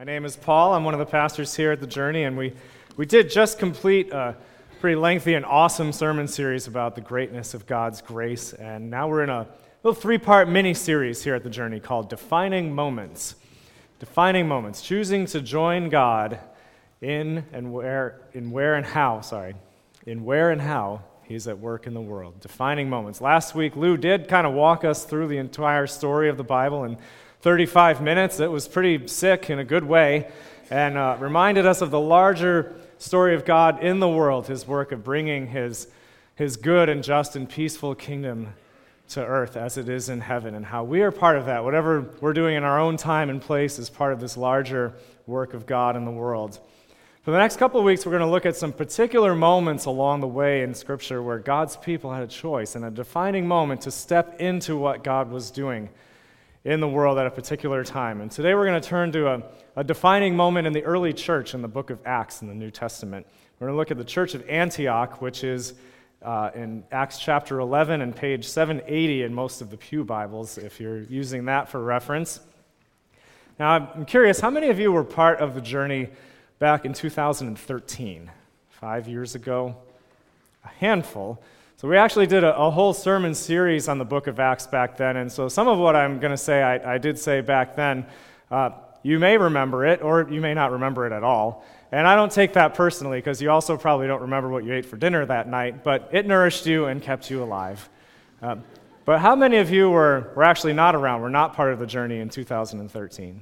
My name is Paul. I'm one of the pastors here at The Journey, and we, we did just complete a pretty lengthy and awesome sermon series about the greatness of God's grace. And now we're in a little three part mini series here at The Journey called Defining Moments. Defining Moments, choosing to join God in and where, in where and how, sorry, in where and how He's at work in the world. Defining moments. Last week, Lou did kind of walk us through the entire story of the Bible and 35 minutes. It was pretty sick in a good way and uh, reminded us of the larger story of God in the world, his work of bringing his, his good and just and peaceful kingdom to earth as it is in heaven, and how we are part of that. Whatever we're doing in our own time and place is part of this larger work of God in the world. For the next couple of weeks, we're going to look at some particular moments along the way in Scripture where God's people had a choice and a defining moment to step into what God was doing in the world at a particular time. And today we're going to turn to a, a defining moment in the early church in the book of Acts in the New Testament. We're going to look at the church of Antioch, which is uh, in Acts chapter 11 and page 780 in most of the Pew Bibles, if you're using that for reference. Now, I'm curious, how many of you were part of the journey back in 2013, five years ago? A handful. So, we actually did a, a, whole sermon series on the book of Acts back then, and so some of what I'm going to say, I, I, did say back then. Uh, you may remember it, or you may not remember it at all. And I don't take that personally, because you also probably don't remember what you ate for dinner that night, but it nourished you and kept you alive. Uh, but how many of you were, were actually not around, were not part of the journey in 2013?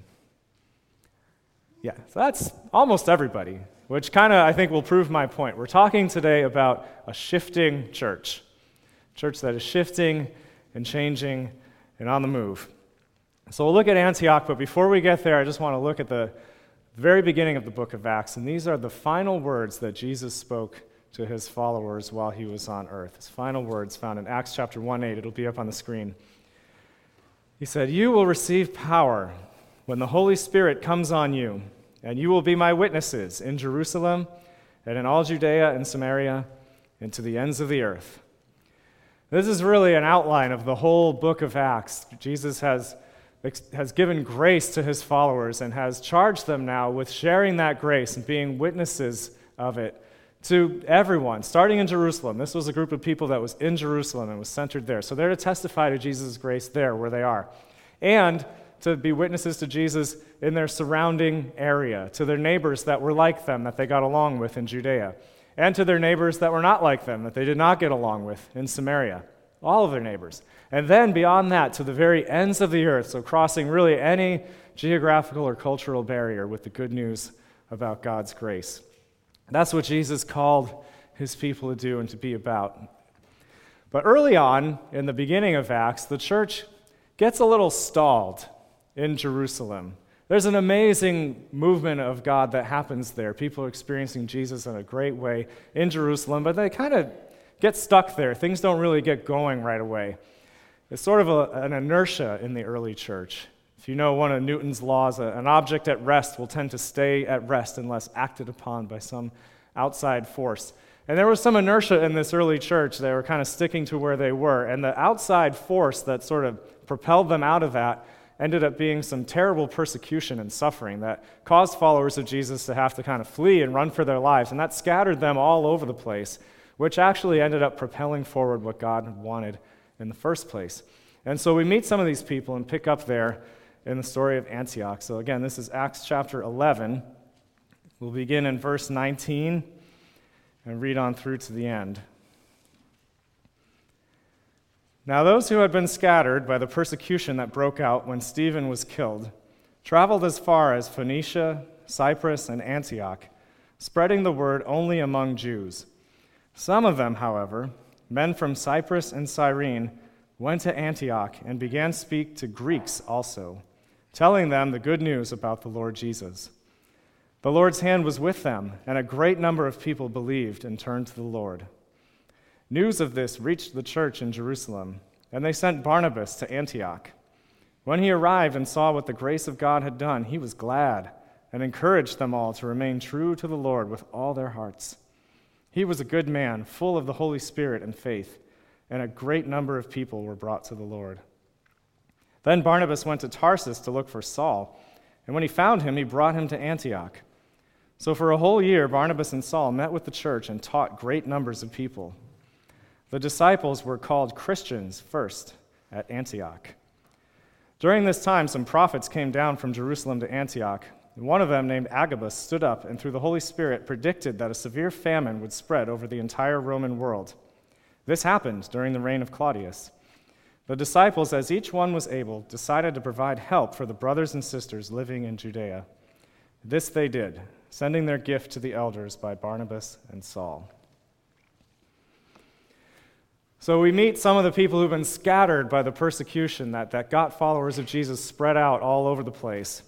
Yeah, so that's almost everybody which kind of, I think, will prove my point. We're talking today about a shifting church, a church that is shifting and changing and on the move. So we'll look at Antioch, but before we get there, I just want to look at the very beginning of the book of Acts. And these are the final words that Jesus spoke to his followers while he was on earth. His final words found in Acts chapter 1 8. It'll be up on the screen. He said, You will receive power when the Holy Spirit comes on you and you will be my witnesses in Jerusalem and in all Judea and Samaria and to the ends of the earth. This is really an outline of the whole book of Acts. Jesus has, has given grace to his followers and has charged them now with sharing that grace and being witnesses of it to everyone, starting in Jerusalem. This was a group of people that was in Jerusalem and was centered there. So they're to testify to Jesus' grace there where they are. And to be witnesses to Jesus in their surrounding area, to their neighbors that were like them, that they got along with in Judea, and to their neighbors that were not like them, that they did not get along with in Samaria. All of their neighbors. And then beyond that, to the very ends of the earth, so crossing really any geographical or cultural barrier with the good news about God's grace. That's what Jesus called his people to do and to be about. But early on, in the beginning of Acts, the church gets a little stalled in Jerusalem. There's an amazing movement of God that happens there. People are experiencing Jesus in a great way in Jerusalem, but they kind of get stuck there. Things don't really get going right away. It's sort of a, an inertia in the early church. If you know one of Newton's laws, an object at rest will tend to stay at rest unless acted upon by some outside force. And there was some inertia in this early church. They were kind of sticking to where they were. And the outside force that sort of propelled them out of that ended up being some terrible persecution and suffering that caused followers of Jesus to have to kind of flee and run for their lives. And that scattered them all over the place, which actually ended up propelling forward what God wanted in the first place. And so we meet some of these people and pick up there in the story of Antioch. So again, this is Acts chapter 11. We'll begin in verse 19 and read on through to the end. Now, those who had been scattered by the persecution that broke out when Stephen was killed traveled as far as Phoenicia, Cyprus, and Antioch, spreading the word only among Jews. Some of them, however, men from Cyprus and Cyrene, went to Antioch and began to speak to Greeks also, telling them the good news about the Lord Jesus. The Lord's hand was with them, and a great number of people believed and turned to the Lord. News of this reached the church in Jerusalem, and they sent Barnabas to Antioch. When he arrived and saw what the grace of God had done, he was glad and encouraged them all to remain true to the Lord with all their hearts. He was a good man, full of the Holy Spirit and faith, and a great number of people were brought to the Lord. Then Barnabas went to Tarsus to look for Saul, And when he found him, he brought him to Antioch. So for a whole year, Barnabas and Saul met with the church and taught great numbers of people. The disciples were called Christians first at Antioch. During this time, some prophets came down from Jerusalem to Antioch. One of them, named Agabus, stood up and through the Holy Spirit predicted that a severe famine would spread over the entire Roman world. This happened during the reign of Claudius. The disciples, as each one was able, decided to provide help for the brothers and sisters living in Judea. This they did, sending their gift to the elders by Barnabas and Saul. So we meet some of the people who've been scattered by the persecution that, that got followers of Jesus spread out all over the place.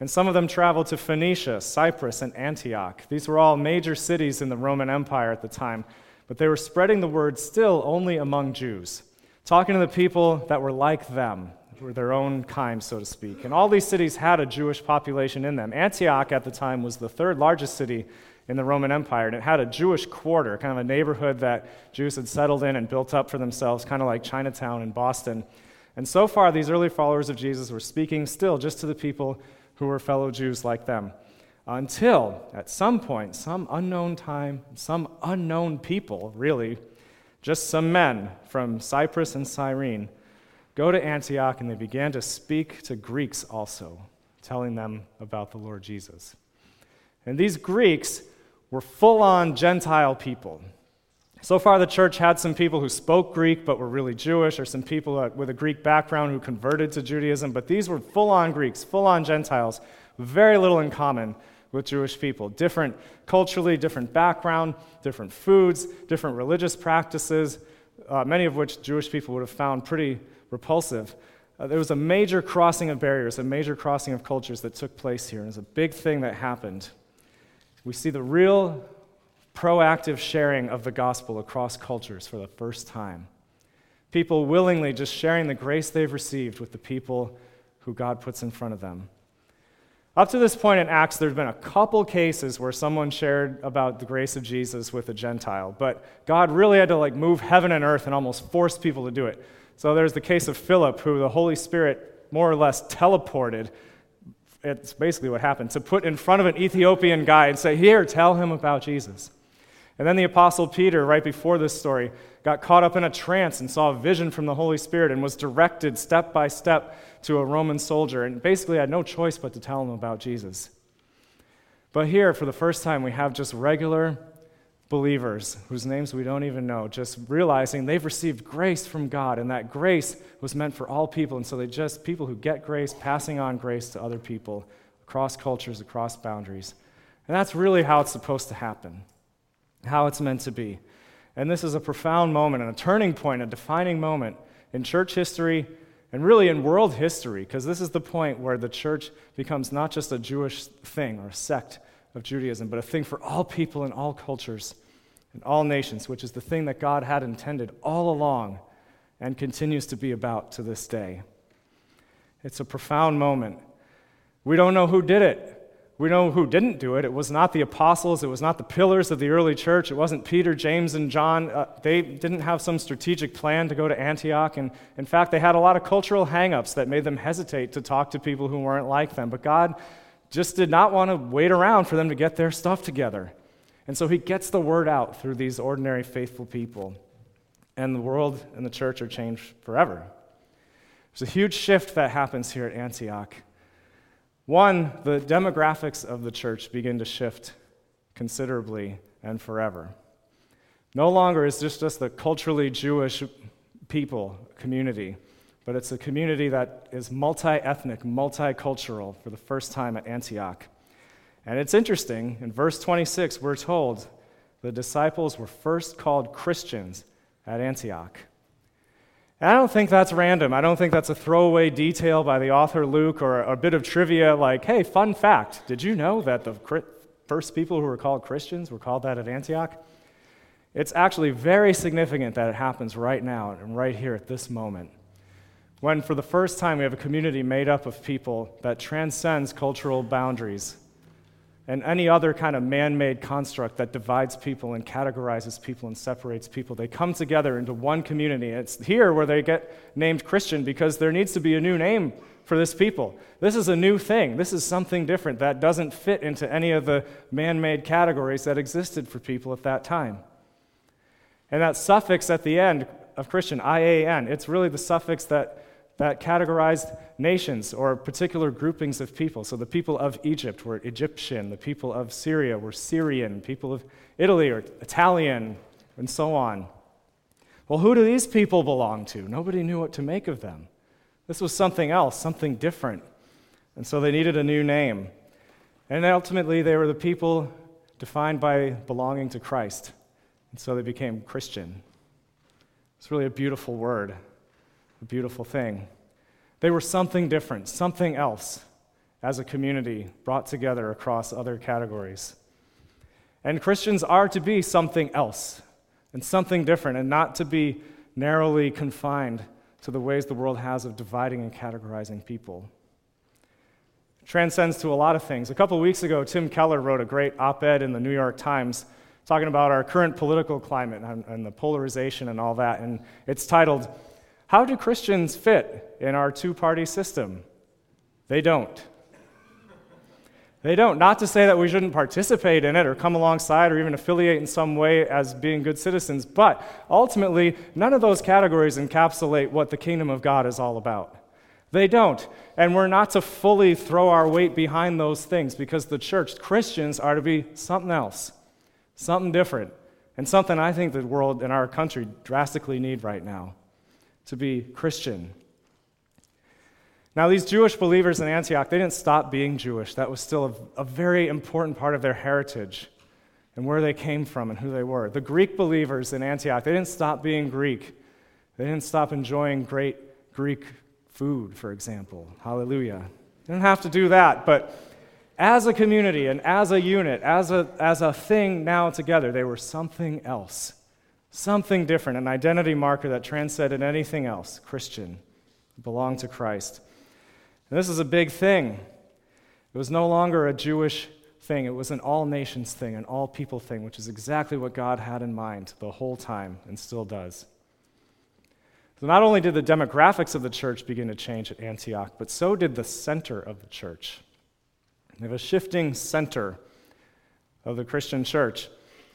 And some of them traveled to Phoenicia, Cyprus, and Antioch. These were all major cities in the Roman Empire at the time, but they were spreading the word still only among Jews, talking to the people that were like them, were their own kind, so to speak. And all these cities had a Jewish population in them. Antioch at the time was the third largest city in the Roman Empire, and it had a Jewish quarter, kind of a neighborhood that Jews had settled in and built up for themselves, kind of like Chinatown in Boston. And so far, these early followers of Jesus were speaking still just to the people who were fellow Jews like them. Until, at some point, some unknown time, some unknown people, really, just some men from Cyprus and Cyrene, go to Antioch and they began to speak to Greeks also, telling them about the Lord Jesus. And these Greeks were full on Gentile people. So far, the church had some people who spoke Greek but were really Jewish, or some people with a Greek background who converted to Judaism, but these were full on Greeks, full on Gentiles, very little in common with Jewish people. Different culturally, different background, different foods, different religious practices, uh, many of which Jewish people would have found pretty repulsive. Uh, there was a major crossing of barriers, a major crossing of cultures that took place here, and it was a big thing that happened. We see the real proactive sharing of the gospel across cultures for the first time. People willingly just sharing the grace they've received with the people who God puts in front of them. Up to this point in Acts, there's been a couple cases where someone shared about the grace of Jesus with a Gentile, but God really had to like move heaven and earth and almost force people to do it. So there's the case of Philip, who the Holy Spirit more or less teleported. It's basically what happened to put in front of an Ethiopian guy and say, Here, tell him about Jesus. And then the Apostle Peter, right before this story, got caught up in a trance and saw a vision from the Holy Spirit and was directed step by step to a Roman soldier and basically had no choice but to tell him about Jesus. But here, for the first time, we have just regular believers whose names we don't even know, just realizing they've received grace from God and that grace was meant for all people. And so they just, people who get grace, passing on grace to other people across cultures, across boundaries. And that's really how it's supposed to happen how it's meant to be. And this is a profound moment and a turning point, a defining moment in church history and really in world history, because this is the point where the church becomes not just a Jewish thing or a sect of Judaism, but a thing for all people in all cultures and all nations, which is the thing that God had intended all along and continues to be about to this day. It's a profound moment. We don't know who did it. We know who didn't do it. It was not the apostles, it was not the pillars of the early church, it wasn't Peter, James, and John. Uh, they didn't have some strategic plan to go to Antioch. And in fact, they had a lot of cultural hangups that made them hesitate to talk to people who weren't like them. But God just did not want to wait around for them to get their stuff together. And so he gets the word out through these ordinary faithful people. And the world and the church are changed forever. There's a huge shift that happens here at Antioch. One, the demographics of the church begin to shift considerably and forever. No longer is this just the culturally Jewish people community, but it's a community that is multi ethnic, multicultural for the first time at Antioch. And it's interesting, in verse 26, we're told the disciples were first called Christians at Antioch. And I don't think that's random. I don't think that's a throwaway detail by the author Luke or a bit of trivia like, hey, fun fact, did you know that the first people who were called Christians were called that at Antioch? It's actually very significant that it happens right now and right here at this moment. When, for the first time, we have a community made up of people that transcends cultural boundaries and any other kind of man made construct that divides people and categorizes people and separates people. They come together into one community. It's here where they get named Christian because there needs to be a new name for this people. This is a new thing. This is something different that doesn't fit into any of the man made categories that existed for people at that time. And that suffix at the end of Christian, IAN, it's really the suffix that, that categorized nations or particular groupings of people. So the people of Egypt were Egyptian, the people of Syria were Syrian, people of Italy are Italian, and so on. Well, who do these people belong to? Nobody knew what to make of them. This was something else, something different. And so they needed a new name. And ultimately, they were the people defined by belonging to Christ. And so they became Christian. It's really a beautiful word, a beautiful thing. They were something different, something else as a community brought together across other categories. And Christians are to be something else and something different, and not to be narrowly confined to the ways the world has of dividing and categorizing people. It transcends to a lot of things. A couple weeks ago, Tim Keller wrote a great op ed in the New York Times talking about our current political climate and, and the polarization and all that. And it's titled, How Do Christians Fit in Our Two Party System? They don't. They don't. Not to say that we shouldn't participate in it or come alongside or even affiliate in some way as being good citizens, but ultimately, none of those categories encapsulate what the kingdom of God is all about. They don't. And we're not to fully throw our weight behind those things because the church, Christians, are to be something else, something different, and something I think the world and our country drastically need right now to be Christian. Now, these Jewish believers in Antioch, they didn't stop being Jewish. That was still a, a, very important part of their heritage and where they came from and who they were. The Greek believers in Antioch, they didn't stop being Greek. They didn't stop enjoying great Greek food, for example. Hallelujah. They didn't have to do that, but as a community and as a unit, as a, as a thing now together, they were something else, something different, an identity marker that transcended anything else Christian, belonged to Christ. And this is a big thing. It was no longer a Jewish thing, it was an all nations thing, an all people thing, which is exactly what God had in mind the whole time and still does. So, not only did the demographics of the church begin to change at Antioch, but so did the center of the church. We have a shifting center of the Christian church.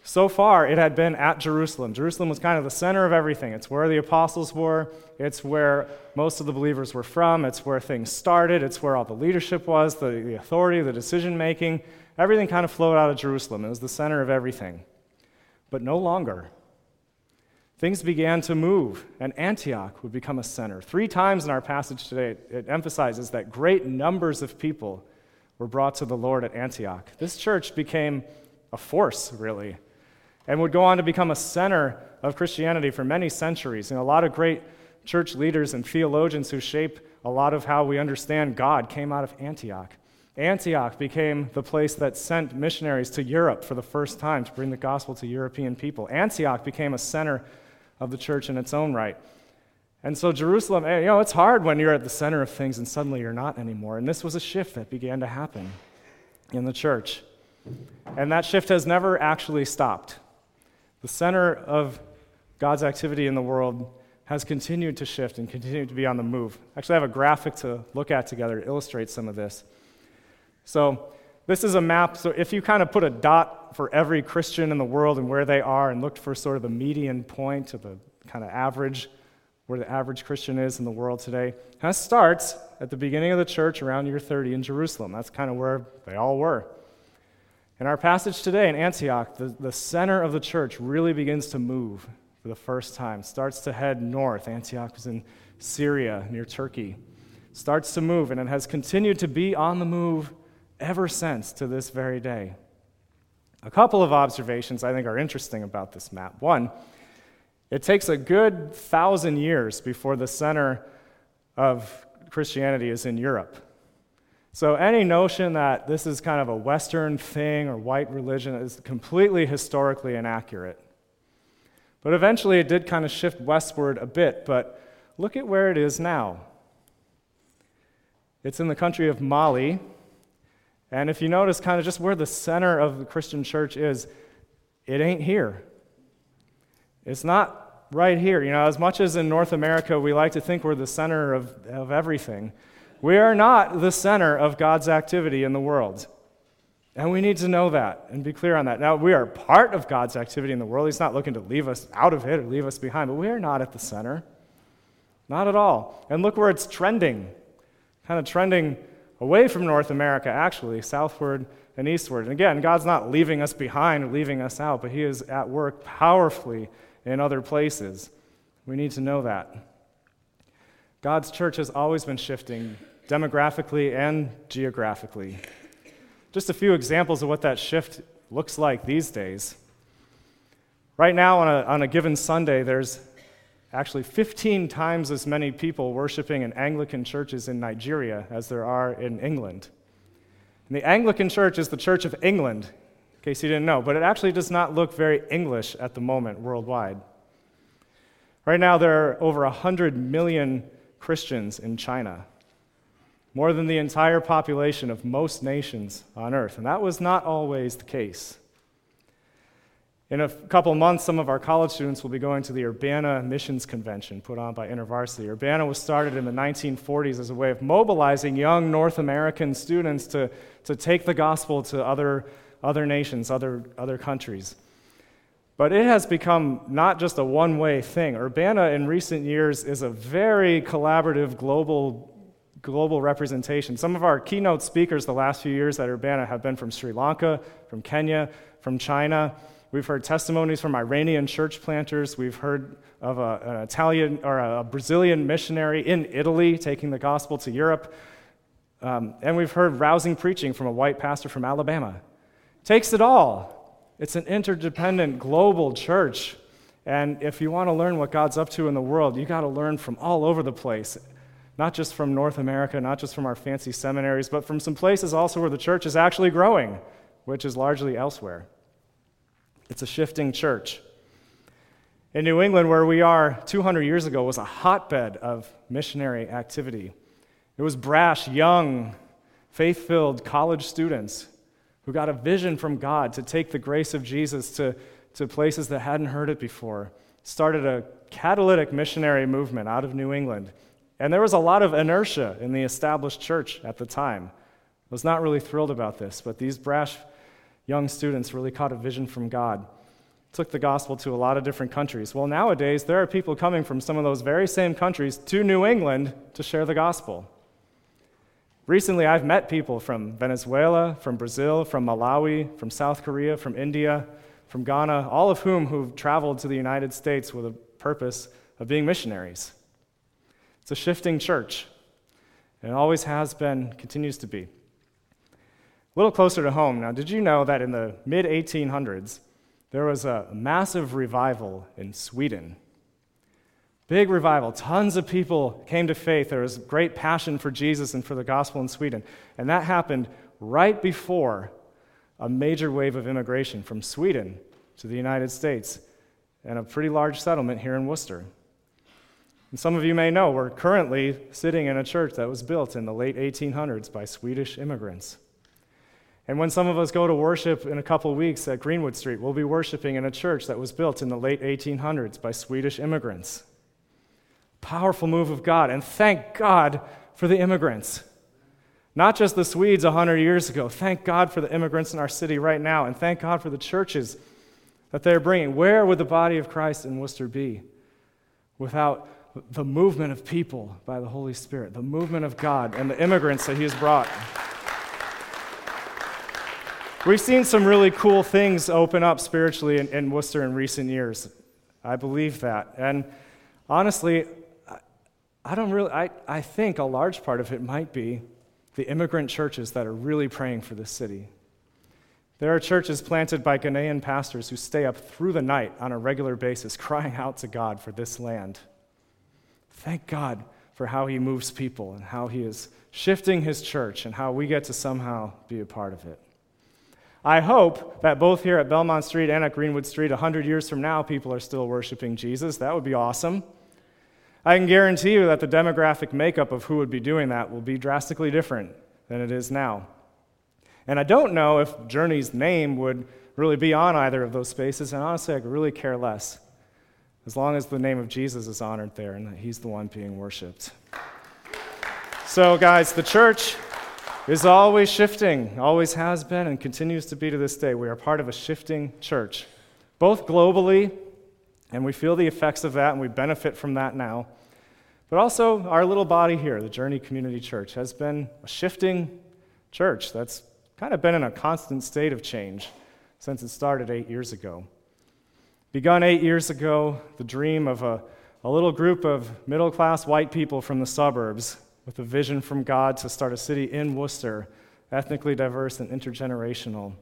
So far, it had been at Jerusalem. Jerusalem was kind of the center of everything. It's where the apostles were, it's where most of the believers were from, it's where things started, it's where all the leadership was, the, the authority, the decision making. Everything kind of flowed out of Jerusalem. It was the center of everything. But no longer. Things began to move, and Antioch would become a center. Three times in our passage today, it emphasizes that great numbers of people were brought to the Lord at Antioch. This church became a force, really and would go on to become a center of Christianity for many centuries. And a lot of great church leaders and theologians who shape a lot of how we understand God came out of Antioch. Antioch became the place that sent missionaries to Europe for the first time to bring the gospel to European people. Antioch became a center of the church in its own right. And so, Jerusalem, eh, you know, it's hard when you're at the center of things and suddenly you're not anymore. And this was a shift that began to happen in the church. And that shift has never actually stopped. The center of God's activity in the world has continued to shift and continued to be on the move. Actually, I have a graphic to look at together to illustrate some of this. So, this is a map. So, if you kind of put a dot for every Christian in the world and where they are and looked for sort of the median point of the kind of average, where the average Christian is in the world today, that starts at the beginning of the church around year 30 in Jerusalem. That's kind of where they all were. In our passage today in Antioch, the, the center of the church really begins to move for the first time, starts to head north. Antioch was in Syria, near Turkey. Starts to move, and it has continued to be on the move ever since to this very day. A couple of observations I think are interesting about this map. One, it takes a good thousand years before the center of Christianity is in Europe. So, any notion that this is kind of a Western thing or white religion is completely historically inaccurate. But eventually it did kind of shift westward a bit, but look at where it is now. It's in the country of Mali. And if you notice kind of just where the center of the Christian church is, it ain't here. It's not right here. You know, as much as in North America we like to think we're the center of, of everything, we are not the center of God's activity in the world. And we need to know that and be clear on that. Now, we are part of God's activity in the world. He's not looking to leave us out of it or leave us behind, but we are not at the center. Not at all. And look where it's trending. Kind of trending away from North America, actually, southward and eastward. And again, God's not leaving us behind or leaving us out, but He is at work powerfully in other places. We need to know that. God's church has always been shifting demographically and geographically. Just a few examples of what that shift looks like these days. Right now, on a, on a given Sunday, there's actually 15 times as many people worshiping in Anglican churches in Nigeria as there are in England. And the Anglican Church is the Church of England, in case you didn't know, but it actually does not look very English at the moment worldwide. Right now, there are over 100 million Christians in China more than the entire population of most nations on earth. And that was not always the case. In a couple months, some of our college students will be going to the Urbana Missions Convention put on by InterVarsity. Urbana was started in the 1940s as a way of mobilizing young North American students to, to take the gospel to other, other nations, other, other countries. But it has become not just a one way thing. Urbana in recent years is a very collaborative global global representation. Some of our keynote speakers the last few years at Urbana have been from Sri Lanka, from Kenya, from China. We've heard testimonies from Iranian church planters. We've heard of a, an Italian or a Brazilian missionary in Italy taking the gospel to Europe. Um, and we've heard rousing preaching from a white pastor from Alabama. Takes it all. It's an interdependent global church. And if you want to learn what God's up to in the world, you got to learn from all over the place not just from North America, not just from our fancy seminaries, but from some places also where the church is actually growing, which is largely elsewhere. It's a shifting church. In New England, where we are 200 years ago, was a hotbed of missionary activity. It was brash, young, faith filled college students who got a vision from God to take the grace of Jesus to, to places that hadn't heard it before. Started a catalytic missionary movement out of New England and there was a lot of inertia in the established church at the time. I was not really thrilled about this, but these brash young students really caught a vision from God. Took the gospel to a lot of different countries. Well, nowadays, there are people coming from some of those very same countries to New England to share the gospel. Recently, I've met people from Venezuela, from Brazil, from Malawi, from South Korea, from India, from Ghana, all of whom who've traveled to the United States with a purpose of being missionaries. It's a shifting church, and it always has been, continues to be. A little closer to home now, did you know that in the mid 1800s, there was a massive revival in Sweden? Big revival. Tons of people came to faith. There was great passion for Jesus and for the gospel in Sweden. And that happened right before a major wave of immigration from Sweden to the United States and a pretty large settlement here in Worcester. And some of you may know we're currently sitting in a church that was built in the late 1800s by Swedish immigrants. And when some of us go to worship in a couple weeks at Greenwood Street, we'll be worshiping in a church that was built in the late 1800s by Swedish immigrants. Powerful move of God, and thank God for the immigrants. Not just the Swedes 100 years ago. Thank God for the immigrants in our city right now, and thank God for the churches that they're bringing. Where would the body of Christ in Worcester be without the movement of people by the Holy Spirit, the movement of God, and the immigrants that He has brought. We've seen some really cool things open up spiritually in, in Worcester in recent years. I believe that. And honestly, I, I don't really, I, I think a large part of it might be the immigrant churches that are really praying for this city. There are churches planted by Ghanaian pastors who stay up through the night on a regular basis crying out to God for this land. Thank God for how He moves people and how He is shifting His church and how we get to somehow be a part of it. I hope that both here at Belmont Street and at Greenwood Street, 100 years from now, people are still worshiping Jesus. That would be awesome. I can guarantee you that the demographic makeup of who would be doing that will be drastically different than it is now. And I don't know if Journey's name would really be on either of those spaces, and honestly, I could really care less as long as the name of Jesus is honored there and he's the one being worshiped. So, guys, the church is always shifting, always has been, and continues to be to this day. We are part of a shifting church, both globally, and we feel the effects of that, and we benefit from that now. But also, our little body here, the Journey Community Church, has been a shifting church that's kind of been in a constant state of change since it started eight years ago. Begun eight years ago, the dream of a, a little group of middle class white people from the suburbs with a vision from God to start a city in Worcester, ethnically diverse and intergenerational,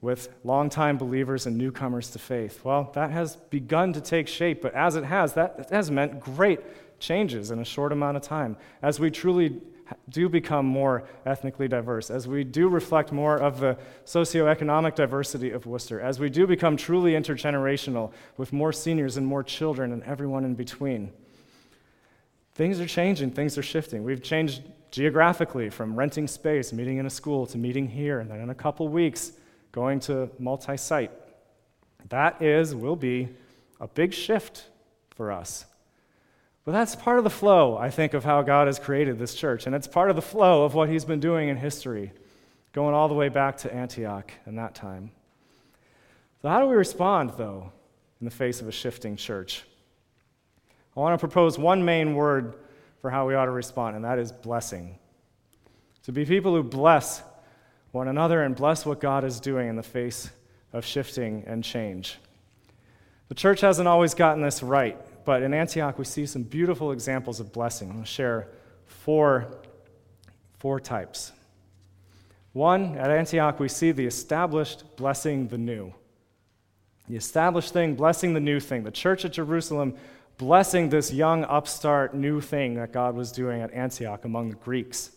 with longtime believers and newcomers to faith. Well, that has begun to take shape, but as it has, that has meant great changes in a short amount of time. As we truly do become more ethnically diverse, as we do reflect more of the socioeconomic diversity of Worcester, as we do become truly intergenerational with more seniors and more children and everyone in between. Things are changing, things are shifting. We've changed geographically from renting space, meeting in a school, to meeting here, and then in a couple weeks, going to multi site. That is, will be, a big shift for us. But that's part of the flow, I think, of how God has created this church. And it's part of the flow of what He's been doing in history, going all the way back to Antioch in that time. So, how do we respond, though, in the face of a shifting church? I want to propose one main word for how we ought to respond, and that is blessing. To be people who bless one another and bless what God is doing in the face of shifting and change. The church hasn't always gotten this right but in Antioch, we see some beautiful examples of blessing. I'm going to share four, four types. One, at Antioch, we see the established blessing the new. The established thing blessing the new thing. The church at Jerusalem blessing this young, upstart, new thing that God was doing at Antioch among the Greeks.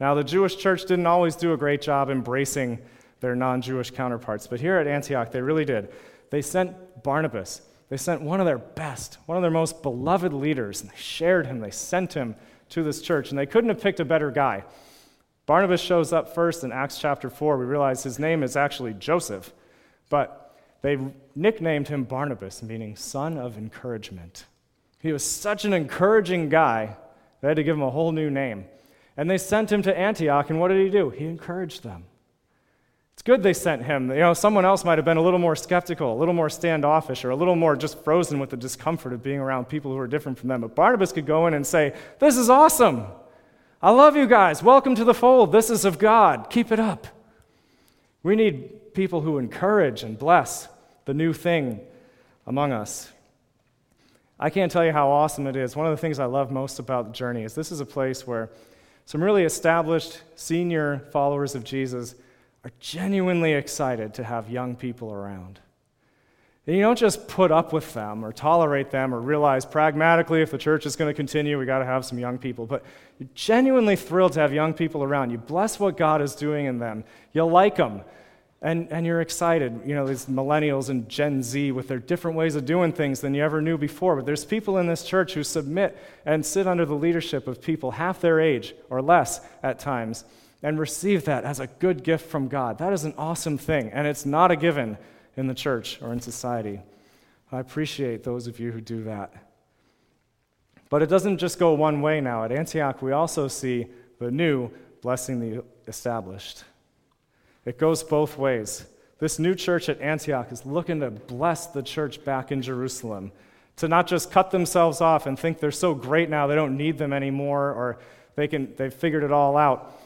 Now, the Jewish church didn't always do a great job embracing their non Jewish counterparts, but here at Antioch, they really did. They sent Barnabas they sent one of their best, one of their most beloved leaders, and they shared him. They sent him to this church, and they couldn't have picked a better guy. Barnabas shows up first in Acts chapter 4. We realize his name is actually Joseph, but they nicknamed him Barnabas, meaning son of encouragement. He was such an encouraging guy, they had to give him a whole new name. And they sent him to Antioch, and what did he do? He encouraged them. It's good they sent him. You know, someone else might have been a little more skeptical, a little more standoffish, or a little more just frozen with the discomfort of being around people who are different from them. But Barnabas could go in and say, This is awesome. I love you guys. Welcome to the fold. This is of God. Keep it up. We need people who encourage and bless the new thing among us. I can't tell you how awesome it is. One of the things I love most about the journey is this is a place where some really established senior followers of Jesus are genuinely excited to have young people around. And you don't just put up with them or tolerate them or realize pragmatically if the church is going to continue, we got to have some young people. But you're genuinely thrilled to have young people around. You bless what God is doing in them. You like them. And, and you're excited. You know, these millennials and Gen Z with their different ways of doing things than you ever knew before. But there's people in this church who submit and sit under the leadership of people half their age or less at times and receive that as a good gift from God. That is an awesome thing, and it's not a given in the church or in society. I appreciate those of you who do that. But it doesn't just go one way now. At Antioch, we also see the new blessing the established. It goes both ways. This new church at Antioch is looking to bless the church back in Jerusalem, to not just cut themselves off and think they're so great now they don't need them anymore or they can, they've figured it all out.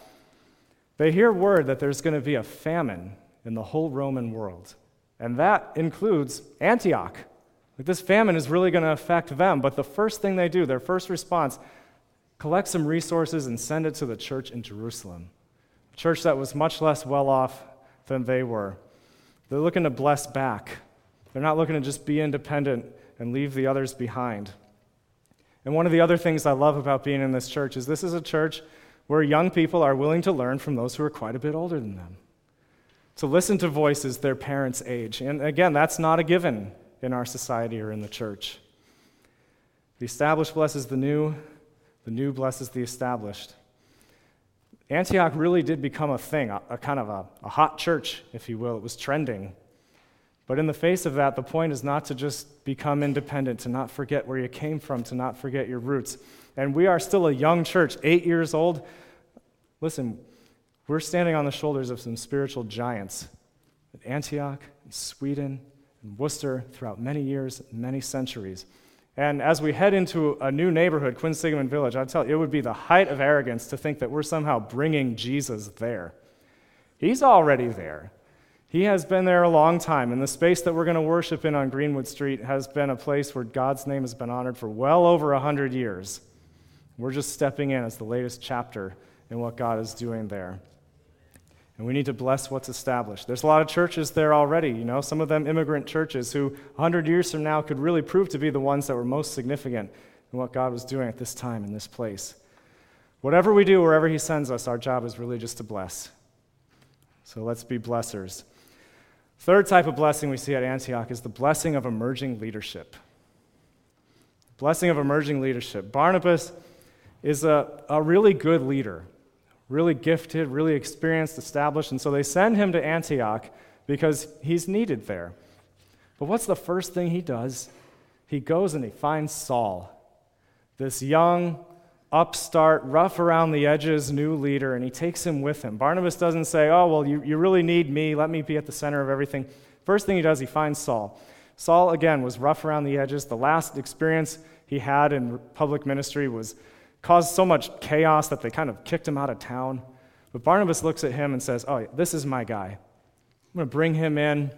They hear word that there's going to be a famine in the whole Roman world, and that includes Antioch. Like this famine is really going to affect them, but the first thing they do, their first response, collect some resources and send it to the church in Jerusalem, a church that was much less well off than they were. They're looking to bless back. They're not looking to just be independent and leave the others behind. And one of the other things I love about being in this church is this is a church where young people are willing to learn from those who are quite a bit older than them, to listen to voices their parents' age. And again, that's not a given in our society or in the church. The established blesses the new, the new blesses the established. Antioch really did become a thing, a, a kind of a, a hot church, if you will. It was trending. But in the face of that, the point is not to just become independent, to not forget where you came from, to not forget your roots. And we are still a young church, eight years old. Listen, we're standing on the shoulders of some spiritual giants at Antioch, and Sweden, and Worcester throughout many years, many centuries. And as we head into a new neighborhood, Quinsigamond Village, I tell you, it would be the height of arrogance to think that we're somehow bringing Jesus there. He's already there. He has been there a long time, and the space that we're going to worship in on Greenwood Street has been a place where God's name has been honored for well over 100 years. We're just stepping in as the latest chapter in what God is doing there. And we need to bless what's established. There's a lot of churches there already, you know, some of them immigrant churches who 100 years from now could really prove to be the ones that were most significant in what God was doing at this time in this place. Whatever we do, wherever He sends us, our job is really just to bless. So let's be blessers. Third type of blessing we see at Antioch is the blessing of emerging leadership. Blessing of emerging leadership. Barnabas is a, a really good leader, really gifted, really experienced, established, and so they send him to Antioch because he's needed there. But what's the first thing he does? He goes and he finds Saul, this young, upstart, rough around the edges new leader, and he takes him with him. Barnabas doesn't say, Oh, well, you, you really need me. Let me be at the center of everything. First thing he does, he finds Saul. Saul, again, was rough around the edges. The last experience he had in public ministry was caused so much chaos that they kind of kicked him out of town. But Barnabas looks at him and says, Oh, this is my guy. I'm going to bring him in,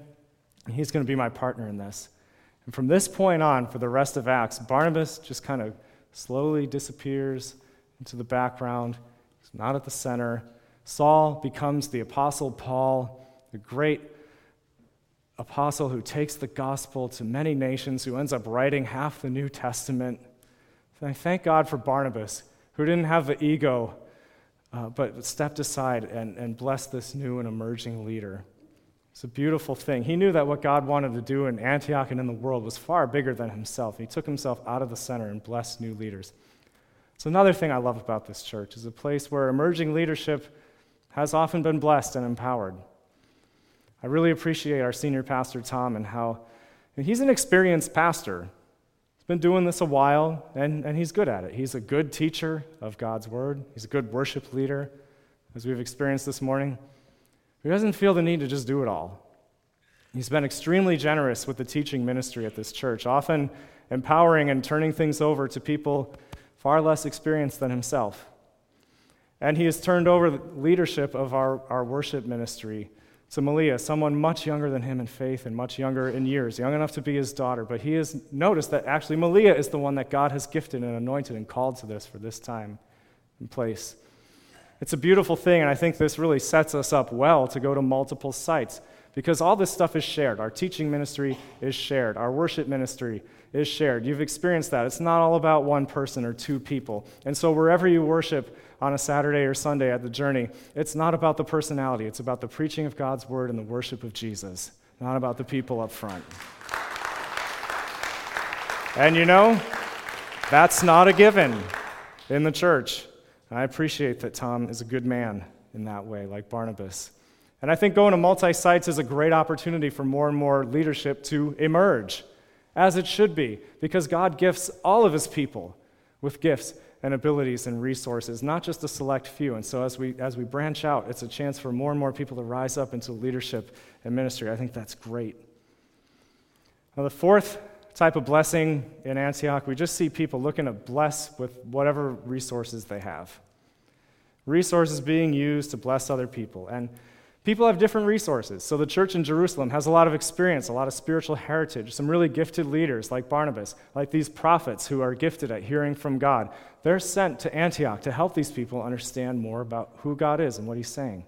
and he's going to be my partner in this. And from this point on, for the rest of Acts, Barnabas just kind of slowly disappears into the background. He's not at the center. Saul becomes the Apostle Paul, the great apostle who takes the gospel to many nations, who ends up writing half the New Testament. And I thank God for Barnabas, who didn't have the ego, uh, but stepped aside and, and blessed this new and emerging leader. It's a beautiful thing. He knew that what God wanted to do in Antioch and in the world was far bigger than himself. He took himself out of the center and blessed new leaders. So, another thing I love about this church is a place where emerging leadership has often been blessed and empowered. I really appreciate our senior pastor, Tom, and how he's an experienced pastor. He's been doing this a while, and, and he's good at it. He's a good teacher of God's word, he's a good worship leader, as we've experienced this morning. He doesn't feel the need to just do it all. He's been extremely generous with the teaching ministry at this church, often empowering and turning things over to people far less experienced than himself. And he has turned over the leadership of our, our worship ministry to Malia, someone much younger than him in faith and much younger in years, young enough to be his daughter. But he has noticed that actually Malia is the one that God has gifted and anointed and called to this for this time and place. It's a beautiful thing, and I think this really sets us up well to go to multiple sites because all this stuff is shared. Our teaching ministry is shared, our worship ministry is shared. You've experienced that. It's not all about one person or two people. And so, wherever you worship on a Saturday or Sunday at the journey, it's not about the personality, it's about the preaching of God's word and the worship of Jesus, not about the people up front. And you know, that's not a given in the church. And I appreciate that Tom is a good man in that way, like Barnabas. And I think going to multi sites is a great opportunity for more and more leadership to emerge, as it should be, because God gifts all of his people with gifts and abilities and resources, not just a select few. And so as we, as we branch out, it's a chance for more and more people to rise up into leadership and ministry. I think that's great. Now, the fourth type of blessing in Antioch, we just see people looking to bless with whatever resources they have resources being used to bless other people. And people have different resources. So the church in Jerusalem has a lot of experience, a lot of spiritual heritage, some really gifted leaders like Barnabas, like these prophets who are gifted at hearing from God. They're sent to Antioch to help these people understand more about who God is and what he's saying.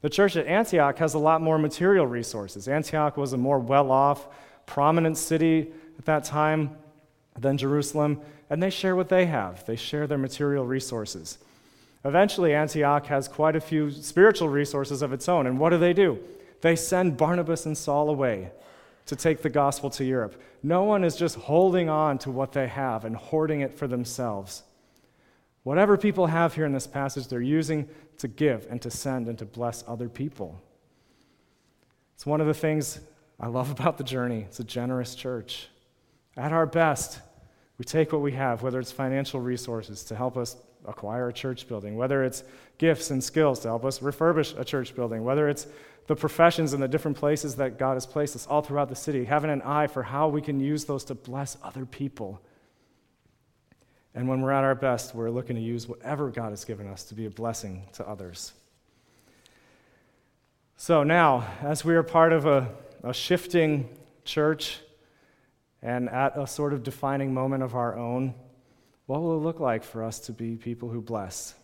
The church at Antioch has a lot more material resources. Antioch was a more well off, prominent city at that time than Jerusalem, and they share what they have. They share their material resources. Eventually, Antioch has quite a few spiritual resources of its own. And what do they do? They send Barnabas and Saul away to take the gospel to Europe. No one is just holding on to what they have and hoarding it for themselves. Whatever people have here in this passage, they're using to give and to send and to bless other people. It's one of the things I love about the journey. It's a generous church. At our best, We take what we have, whether it's financial resources to help us acquire a church building, whether it's gifts and skills to help us refurbish a church building, whether it's the professions and the different places that God has placed us all throughout the city, having an eye for how we can use those to bless other people. And when we're at our best, we're looking to use whatever God has given us to be a blessing to others. So now, as we are part of a, a shifting church and at a sort of defining moment of our own, what will it look like for us to be people who bless,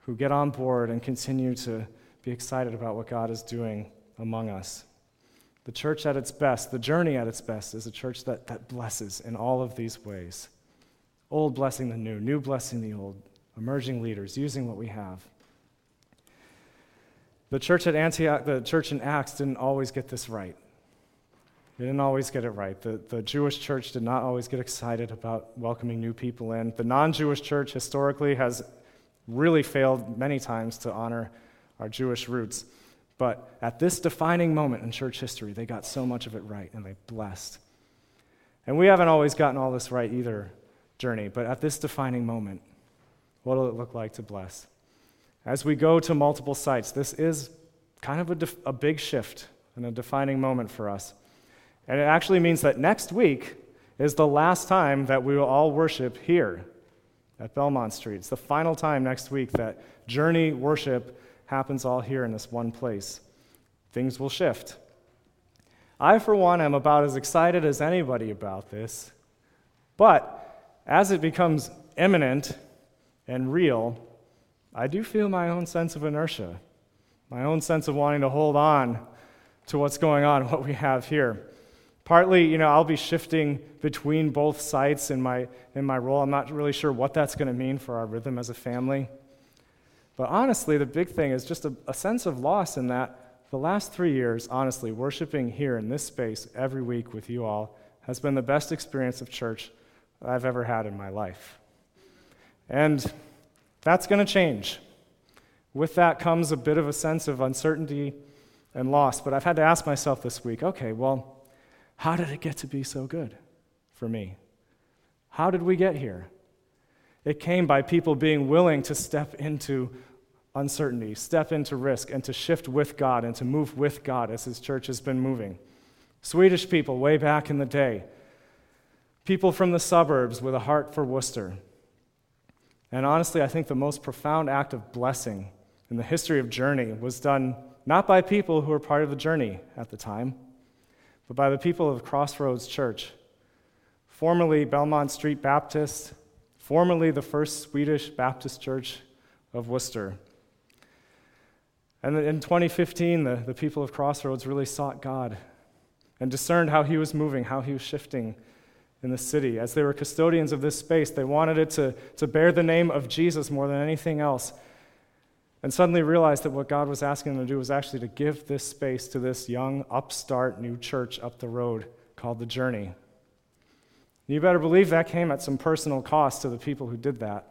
who get on board and continue to be excited about what God is doing among us? The church at its best, the journey at its best, is a church that, that blesses in all of these ways old blessing the new, new blessing the old, emerging leaders, using what we have. The church at Antioch, the church in Acts didn't always get this right. They didn't always get it right. The, the Jewish church did not always get excited about welcoming new people in. The non Jewish church historically has really failed many times to honor our Jewish roots. But at this defining moment in church history, they got so much of it right and they blessed. And we haven't always gotten all this right either, journey, but at this defining moment, what will it look like to bless? As we go to multiple sites, this is kind of a, def- a big shift and a defining moment for us. And it actually means that next week is the last time that we will all worship here at Belmont Street. It's the final time next week that journey worship happens all here in this one place. Things will shift. I, for one, am about as excited as anybody about this, but as it becomes imminent and real, I do feel my own sense of inertia, my own sense of wanting to hold on to what's going on, what we have here. Partly, you know, I'll be shifting between both sites in my, in my role. I'm not really sure what that's going to mean for our rhythm as a family. But honestly, the big thing is just a, a sense of loss in that the last three years, honestly, worshiping here in this space every week with you all has been the best experience of church I've ever had in my life. And that's going to change. With that comes a bit of a sense of uncertainty and loss. But I've had to ask myself this week okay, well, how did it get to be so good for me? How did we get here? It came by people being willing to step into uncertainty, step into risk, and to shift with God and to move with God as His church has been moving. Swedish people way back in the day, people from the suburbs with a heart for Worcester, and honestly, I think the most profound act of blessing in the history of Journey was done not by people who were part of the journey at the time, but by the people of Crossroads Church, formerly Belmont Street Baptist, formerly the first Swedish Baptist Church of Worcester. And in 2015, the, the people of Crossroads really sought God and discerned how He was moving, how He was shifting in the city. As they were custodians of this space, they wanted it to, to bear the name of Jesus more than anything else. And suddenly realized that what God was asking them to do was actually to give this space to this young, upstart new church up the road called The Journey. You better believe that came at some personal cost to the people who did that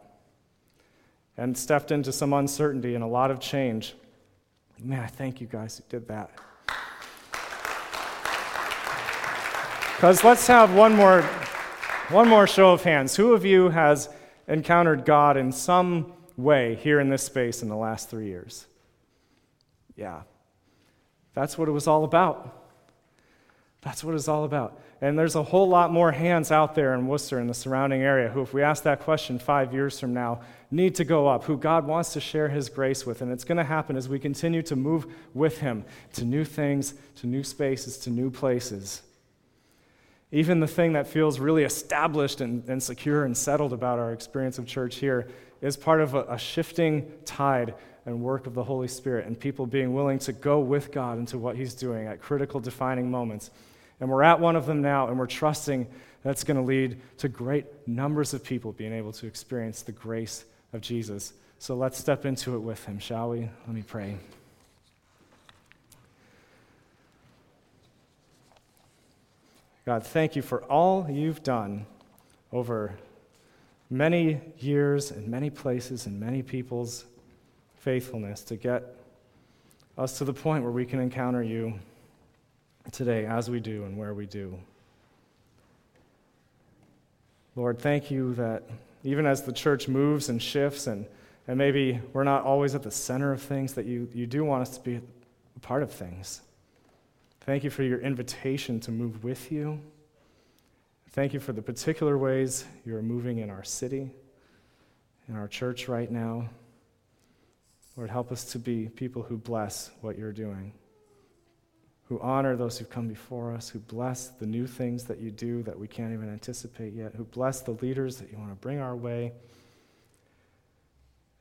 and stepped into some uncertainty and a lot of change. Man, I thank you guys who did that. Because let's have one more, one more show of hands. Who of you has encountered God in some way here in this space in the last three years? Yeah. That's what it was all about. That's what it's all about. And there's a whole lot more hands out there in Worcester and the surrounding area who, if we ask that question five years from now, need to go up, who God wants to share His grace with. And it's going to happen as we continue to move with Him to new things, to new spaces, to new places. Even the thing that feels really established and, and secure and settled about our experience of church here is part of a, a shifting tide and work of the Holy Spirit and people being willing to go with God into what He's doing at critical defining moments. And we're at one of them now, and we're trusting that's going to lead to great numbers of people being able to experience the grace of Jesus. So let's step into it with Him, shall we? Let me pray. God, thank you for all you've done over many years and many places and many people's faithfulness to get us to the point where we can encounter you today as we do and where we do. Lord, thank you that even as the church moves and shifts, and, and maybe we're not always at the center of things, that you, you do want us to be a part of things. Thank you for your invitation to move with you. Thank you for the particular ways you're moving in our city, in our church right now. Lord, help us to be people who bless what you're doing, who honor those who've come before us, who bless the new things that you do that we can't even anticipate yet, who bless the leaders that you want to bring our way,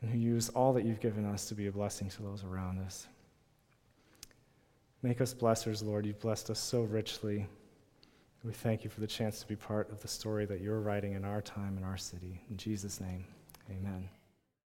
and who use all that you've given us to be a blessing to those around us. Make us blessers, Lord. You've blessed us so richly. We thank you for the chance to be part of the story that you're writing in our time in our city. In Jesus' name, amen.